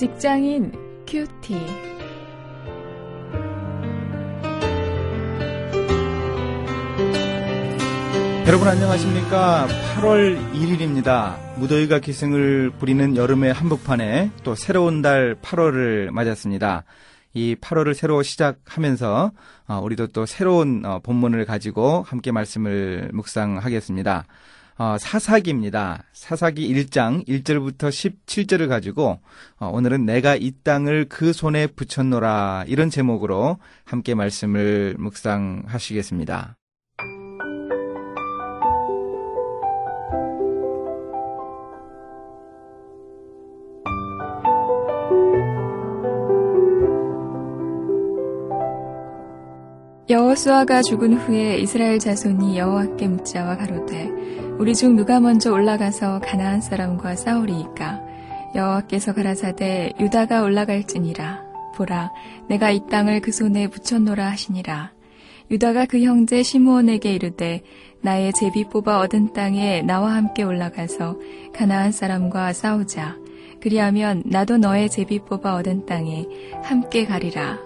직장인 큐티. 여러분 안녕하십니까? 8월 1일입니다. 무더위가 기승을 부리는 여름의 한복판에 또 새로운 달 8월을 맞았습니다. 이 8월을 새로 시작하면서 어, 우리도 또 새로운 어, 본문을 가지고 함께 말씀을 묵상하겠습니다. 어, 사사기입니다. 사사기 1장 1절부터 17절을 가지고 오늘은 내가 이 땅을 그 손에 붙였노라 이런 제목으로 함께 말씀을 묵상하시겠습니다. 여호수아가 죽은 후에 이스라엘 자손이 여호와께 묻자와 가로되 우리 중 누가 먼저 올라가서 가나안 사람과 싸우리이까? 여호와께서 가라사대 유다가 올라갈지니라. 보라 내가 이 땅을 그 손에 붙였노라 하시니라. 유다가 그 형제 시므온에게 이르되 나의 제비 뽑아 얻은 땅에 나와 함께 올라가서 가나안 사람과 싸우자. 그리하면 나도 너의 제비 뽑아 얻은 땅에 함께 가리라.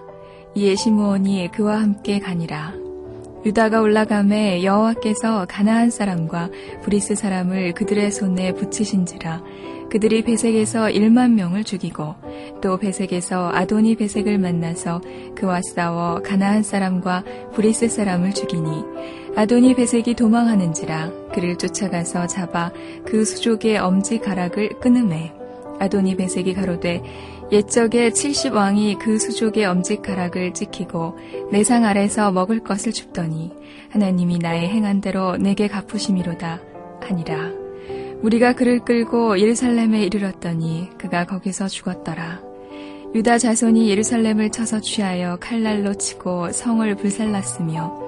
이에 시므온이 그와 함께 가니라. 유다가 올라감에 여호와께서 가나안 사람과 브리스 사람을 그들의 손에 붙이신지라. 그들이 베색에서 1만 명을 죽이고 또 베색에서 아도니 베색을 만나서 그와 싸워 가나안 사람과 브리스 사람을 죽이니 아도니 베색이 도망하는지라. 그를 쫓아가서 잡아 그 수족의 엄지 가락을 끊으매 아도니 베색이 가로되 옛적에 70왕이 그 수족의 엄지가락을 찍히고 내 상 아래서 먹을 것을 줍더니 하나님이 나의 행한 대로 내게 갚으심이로다 아니라 우리가 그를 끌고 예루살렘에 이르렀더니 그가 거기서 죽었더라. 유다 자손이 예루살렘을 쳐서 취하여 칼날로 치고 성을 불살랐으며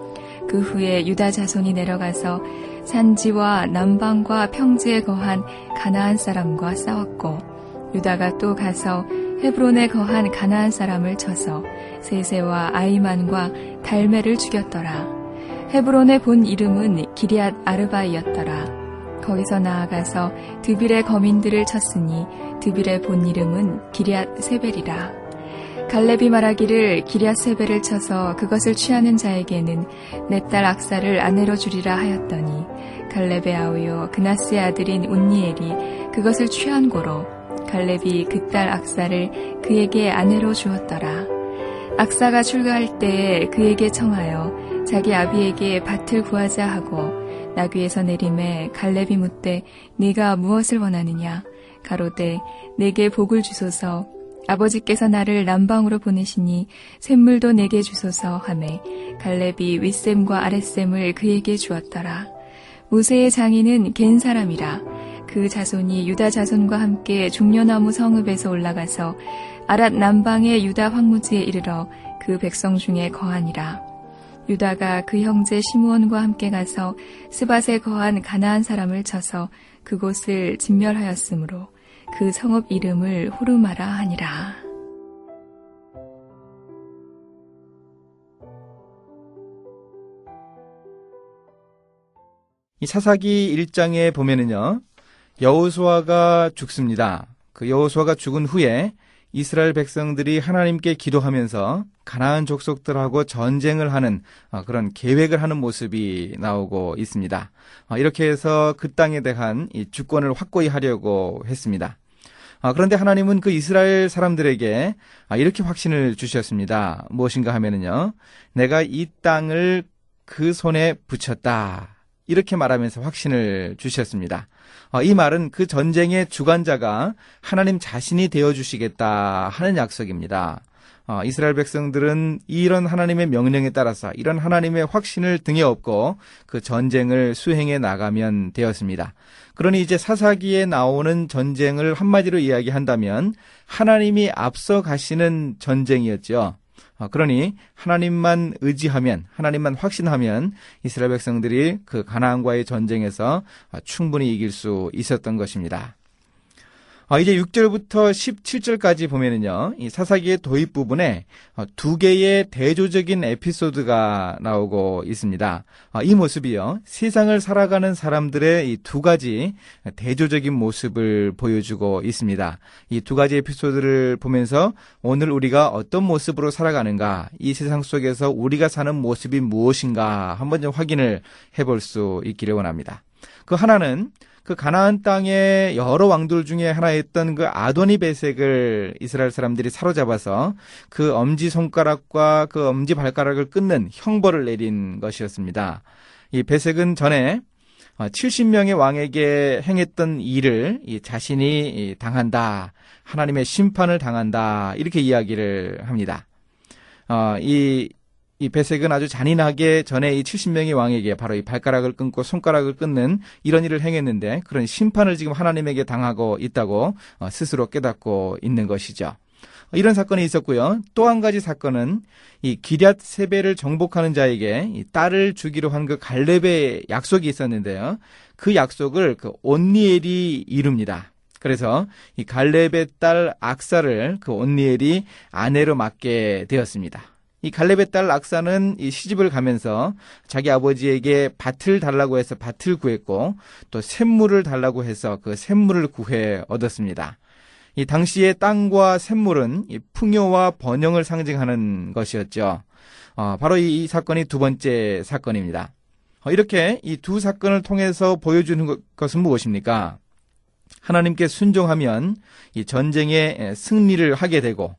그 후에 유다 자손이 내려가서 산지와 남방과 평지에 거한 가나안 사람과 싸웠고 유다가 또 가서 헤브론에 거한 가나안 사람을 쳐서 세세와 아이만과 달메를 죽였더라. 헤브론의 본 이름은 기리앗 아르바이였더라. 거기서 나아가서 드빌의 거민들을 쳤으니 드빌의 본 이름은 기리앗 세벨이라. 갈렙이 말하기를 기리앗 세벨을 쳐서 그것을 취하는 자에게는 내 딸 악사를 아내로 주리라 하였더니 갈렙의 아우요 그나스의 아들인 운니엘이 그것을 취한 고로 갈렙이 그 딸 악사를 그에게 아내로 주었더라. 악사가 출가할 때에 그에게 청하여 자기 아비에게 밭을 구하자 하고 나귀에서 내림에 갈렙이 묻되 네가 무엇을 원하느냐 가로되 내게 복을 주소서 아버지께서 나를 남방으로 보내시니 샘물도 내게 주소서 하매 갈렙이 윗샘과 아랫샘을 그에게 주었더라. 모세의 장인은 겐 사람이라 그 자손이 유다 자손과 함께 중려나무 성읍에서 올라가서 아랏 남방의 유다 황무지에 이르러 그 백성 중에 거하니라. 유다가 그 형제 시므온과 함께 가서 스밧에 거한 가나안 사람을 쳐서 그곳을 진멸하였으므로 그 성읍 이름을 호르마라 하니라. 이 사사기 1장에 보면은요. 여호수아가 죽습니다. 그 여호수아가 죽은 후에 이스라엘 백성들이 하나님께 기도하면서 가나안 족속들하고 전쟁을 하는 어, 그런 계획을 하는 모습이 나오고 있습니다. 어, 이렇게 해서 그 땅에 대한 주권을 확고히 하려고 했습니다. 어, 그런데 하나님은 그 이스라엘 사람들에게 이렇게 확신을 주셨습니다. 무엇인가 하면은요, 내가 이 땅을 그 손에 붙였다. 이렇게 말하면서 확신을 주셨습니다. 어, 이 말은 그 전쟁의 주관자가 하나님 자신이 되어 주시겠다 하는 약속입니다. 어, 이스라엘 백성들은 이런 하나님의 명령에 따라서 이런 하나님의 확신을 등에 업고 그 전쟁을 수행해 나가면 되었습니다. 그러니 이제 사사기에 나오는 전쟁을 한마디로 이야기한다면 하나님이 앞서 가시는 전쟁이었죠. 어, 그러니 하나님만 의지하면 하나님만 확신하면 이스라엘 백성들이 그 가나안과의 전쟁에서 어, 충분히 이길 수 있었던 것입니다. 아, 이제 6절부터 17절까지 보면은요, 이 사사기의 도입 부분에 어, 두 개의 대조적인 에피소드가 나오고 있습니다. 아, 이 모습이요, 세상을 살아가는 사람들의 이 두 가지 대조적인 모습을 보여주고 있습니다. 이 두 가지 에피소드를 보면서 오늘 우리가 어떤 모습으로 살아가는가, 이 세상 속에서 우리가 사는 모습이 무엇인가 한번 좀 확인을 해볼 수 있기를 원합니다. 그 하나는 그 가나안 땅의 여러 왕들 중에 하나였던 그 아도니 베색을 이스라엘 사람들이 사로잡아서 그 엄지 손가락과 그 엄지 발가락을 끊는 형벌을 내린 것이었습니다. 이 베색은 전에 70명의 어, 왕에게 행했던 일을 자신이 당한다. 하나님의 심판을 당한다. 이렇게 이야기를 합니다. 어, 이 이 배색은 아주 잔인하게 전에 이 70명의 왕에게 바로 이 발가락을 끊고 손가락을 끊는 이런 일을 행했는데 그런 심판을 지금 하나님에게 당하고 있다고 어, 스스로 깨닫고 있는 것이죠. 이런 사건이 있었고요. 또 한 가지 사건은 이 기럇 세배를 정복하는 자에게 이 딸을 주기로 한 그 갈렙의 약속이 있었는데요. 그 약속을 그 온니엘이 이룹니다. 그래서 이 갈렙의 딸 악사를 그 온니엘이 아내로 맡게 되었습니다. 이 갈렙의 딸 악사는 이 시집을 가면서 자기 아버지에게 밭을 달라고 해서 밭을 구했고 또 샘물을 달라고 해서 그 샘물을 구해 얻었습니다. 이 당시의 땅과 샘물은 이 풍요와 번영을 상징하는 것이었죠. 어, 바로 이, 이, 사건이 두 번째 사건입니다. 어, 이렇게 이 두 사건을 통해서 보여주는 것, 것은 무엇입니까? 하나님께 순종하면 이 전쟁에 승리를 하게 되고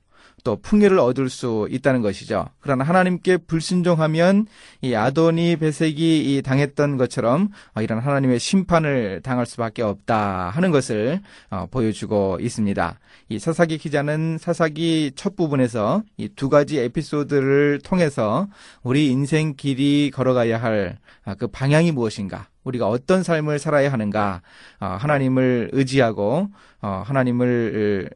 또 풍요를 얻을 수 있다는 것이죠. 그러나 하나님께 불순종하면 이 아도니 베색이 당했던 것처럼 어, 이런 하나님의 심판을 당할 수밖에 없다 하는 것을 어, 보여주고 있습니다. 이 사사기 기자는 사사기 첫 부분에서 이 두 가지 에피소드를 통해서 우리 인생 길이 걸어가야 할그 아, 방향이 무엇인가 우리가 어떤 삶을 살아야 하는가 어, 하나님을 의지하고 하나님을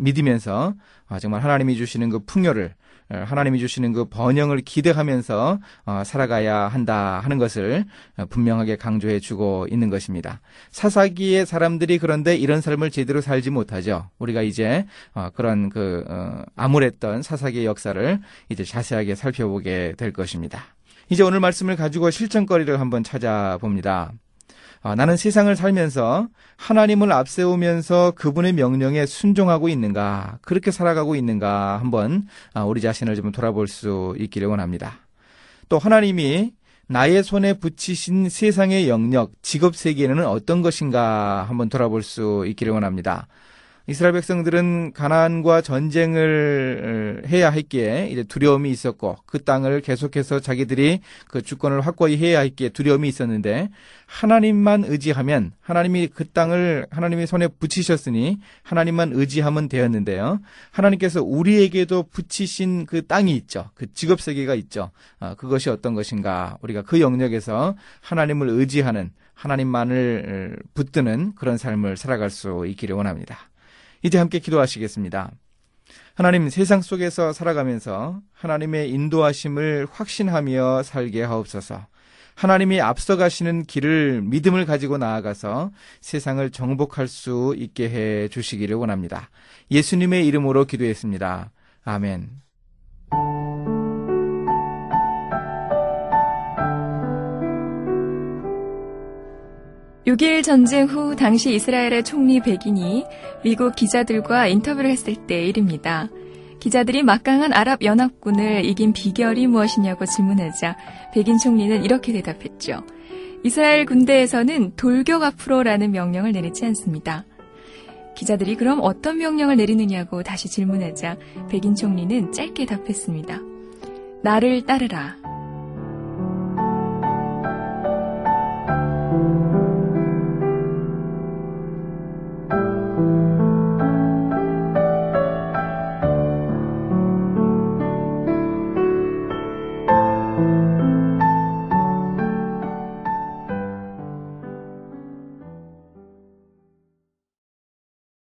믿으면서 아, 정말 하나님이 주시는 그 풍요를 어, 하나님이 주시는 그 번영을 기대하면서 어, 살아가야 한다 하는 것을 어, 분명하게 강조해 주고 있는 것입니다. 사사기의 사람들이 그런데 이런 삶을 제대로 살지 못하죠. 우리가 이제 그런 그 암울했던 사사기의 역사를 이제 자세하게 살펴보게 될 것입니다. 이제 오늘 말씀을 가지고 실전거리를 한번 찾아봅니다. 아, 나는 세상을 살면서 하나님을 앞세우면서 그분의 명령에 순종하고 있는가, 그렇게 살아가고 있는가 한번 아, 우리 자신을 좀 돌아볼 수 있기를 원합니다. 또 하나님이 나의 손에 붙이신 세상의 영역, 직업 세계는 어떤 것인가 한번 돌아볼 수 있기를 원합니다. 이스라엘 백성들은 가나안과 전쟁을 해야 했기에 이제 두려움이 있었고 그 땅을 계속해서 자기들이 그 주권을 확고히 해야 했기에 두려움이 있었는데 하나님만 의지하면 하나님이 그 땅을 하나님의 손에 붙이셨으니 하나님만 의지하면 되었는데요. 하나님께서 우리에게도 붙이신 그 땅이 있죠. 그 직업 세계가 있죠. 어, 그것이 어떤 것인가? 우리가 그 영역에서 하나님을 의지하는 하나님만을 붙드는 그런 삶을 살아갈 수 있기를 원합니다. 이제 함께 기도하시겠습니다. 하나님 세상 속에서 살아가면서 하나님의 인도하심을 확신하며 살게 하옵소서. 하나님이 앞서가시는 길을 믿음을 가지고 나아가서 세상을 정복할 수 있게 해 주시기를 원합니다. 예수님의 이름으로 기도했습니다. 아멘. 6.1 전쟁 후 당시 이스라엘의 총리 백인이 미국 기자들과 인터뷰를 했을 때 일입니다. 기자들이 막강한 아랍 연합군을 이긴 비결이 무엇이냐고 질문하자 백인 총리는 이렇게 대답했죠. 이스라엘 군대에서는 돌격 앞으로라는 명령을 내리지 않습니다. 기자들이 그럼 어떤 명령을 내리느냐고 다시 질문하자 백인 총리는 짧게 답했습니다. 나를 따르라.